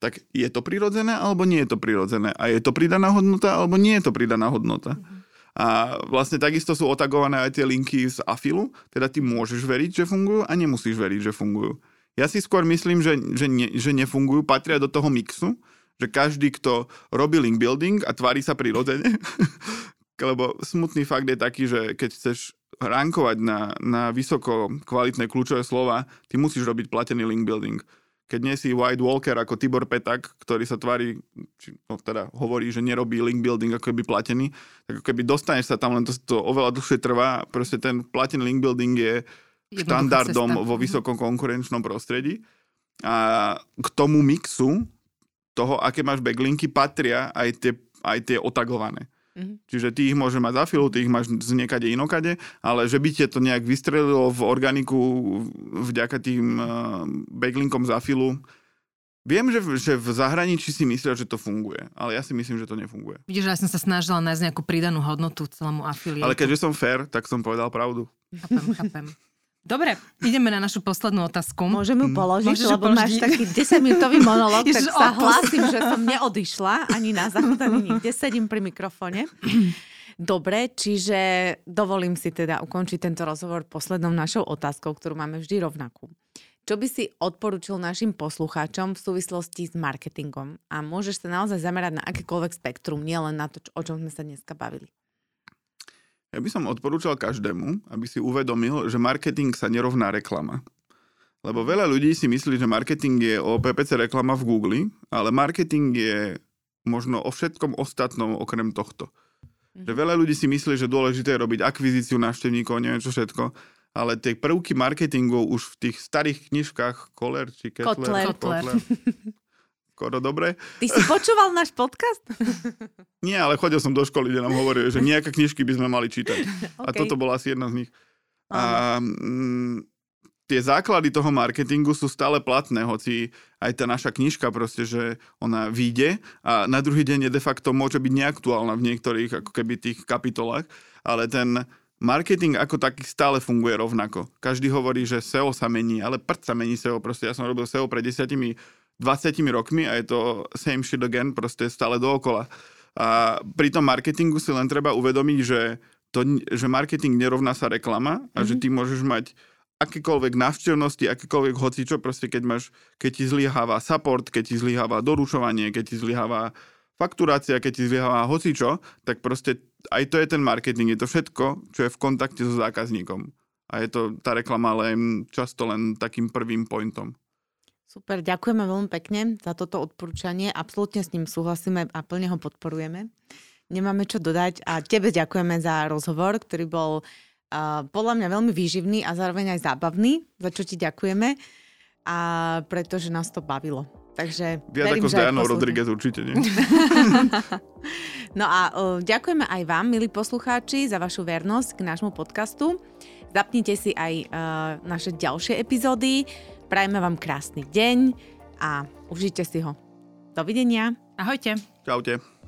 tak je to prirodzené alebo nie je to prirodzené? A je to pridaná hodnota alebo nie je to pridaná hodnota? Mm-hmm. A vlastne takisto sú otagované aj tie linky z Afilu, teda ty môžeš veriť, že fungujú a nemusíš veriť, že fungujú. Ja si skôr myslím, že, že, ne, že nefungujú, patria do toho mixu, že každý, kto robí link building a tvári sa prirodzene, lebo smutný fakt je taký, že keď chceš rankovať na, na vysoko kvalitné kľúčové slova, ty musíš robiť platený link building. Keď nie si White Walker ako Tibor Petak, ktorý sa tvári, či, no teda hovorí, že nerobí link building ako keby platený, tak ako keby dostaneš sa tam, len to, to oveľa dlhšie trvá. Proste ten platený link building je štandardom vo vysokom konkurenčnom prostredí. A k tomu mixu toho, aké máš backlinky, patria aj tie, aj tie otagované. Mm-hmm. Čiže ty ich môže mať za filu, ty ich máš z niekade inokade, ale že by ti to nejak vystrelilo v organiku vďaka tým uh, backlinkom za filu, Viem, že v, že v zahraničí si myslia, že to funguje, ale ja si myslím, že to nefunguje. Vidíš, že ja som sa snažila nájsť nejakú pridanú hodnotu celému afiliátu. Ale keďže som fair, tak som povedal pravdu. Chápem, chápem. Dobre, ideme na našu poslednú otázku. Môžem ju mm. položiť, Môžeš lebo položiť. máš taký 10-minútový monolog, tak sa hlásim, že som neodišla ani na záchod, ani nikde. Sedím pri mikrofóne. Dobre, čiže dovolím si teda ukončiť tento rozhovor poslednou našou otázkou, ktorú máme vždy rovnakú. Čo by si odporučil našim poslucháčom v súvislosti s marketingom? A môžeš sa naozaj zamerať na akékoľvek spektrum, nielen na to, o čom sme sa dneska bavili. Ja by som odporúčal každému, aby si uvedomil, že marketing sa nerovná reklama. Lebo veľa ľudí si myslí, že marketing je o PPC reklama v Google, ale marketing je možno o všetkom ostatnom okrem tohto. Mm-hmm. Že veľa ľudí si myslí, že dôležité je robiť akvizíciu návštevníkov, neviem čo všetko, ale tie prvky marketingu už v tých starých knižkách Koller či Kettler, Kotler, Kotler skoro dobre. Ty si počúval náš podcast? Nie, ale chodil som do školy, kde nám hovorili, že nejaké knižky by sme mali čítať. Okay. A toto bola asi jedna z nich. A mm, tie základy toho marketingu sú stále platné, hoci aj tá naša knižka proste, že ona vyjde a na druhý deň je de facto môže byť neaktuálna v niektorých ako keby tých kapitolách, ale ten marketing ako taký stále funguje rovnako. Každý hovorí, že SEO sa mení, ale prd sa mení SEO. Proste ja som robil SEO pred desiatimi 20 rokmi a je to same shit again, proste stále dookola. A pri tom marketingu si len treba uvedomiť, že, to, že marketing nerovná sa reklama a mm-hmm. že mhm. ty môžeš mať akékoľvek návštevnosti, akékoľvek hocičo, proste keď máš, keď ti zlyháva support, keď ti zlyháva doručovanie, keď ti zlyháva fakturácia, keď ti zlyháva hocičo, tak proste aj to je ten marketing, je to všetko, čo je v kontakte so zákazníkom. A je to tá reklama len často len takým prvým pointom. Super, ďakujeme veľmi pekne za toto odporúčanie. Absolútne s ním súhlasíme a plne ho podporujeme. Nemáme čo dodať a tebe ďakujeme za rozhovor, ktorý bol uh, podľa mňa veľmi výživný a zároveň aj zábavný, za čo ti ďakujeme a pretože nás to bavilo. Takže Viac verím, ako s Dianou Rodriguez určite nie. no a uh, ďakujeme aj vám, milí poslucháči, za vašu vernosť k nášmu podcastu. Zapnite si aj uh, naše ďalšie epizódy. Prajme vám krásny deň a užite si ho. Dovidenia. Ahojte. Čaute.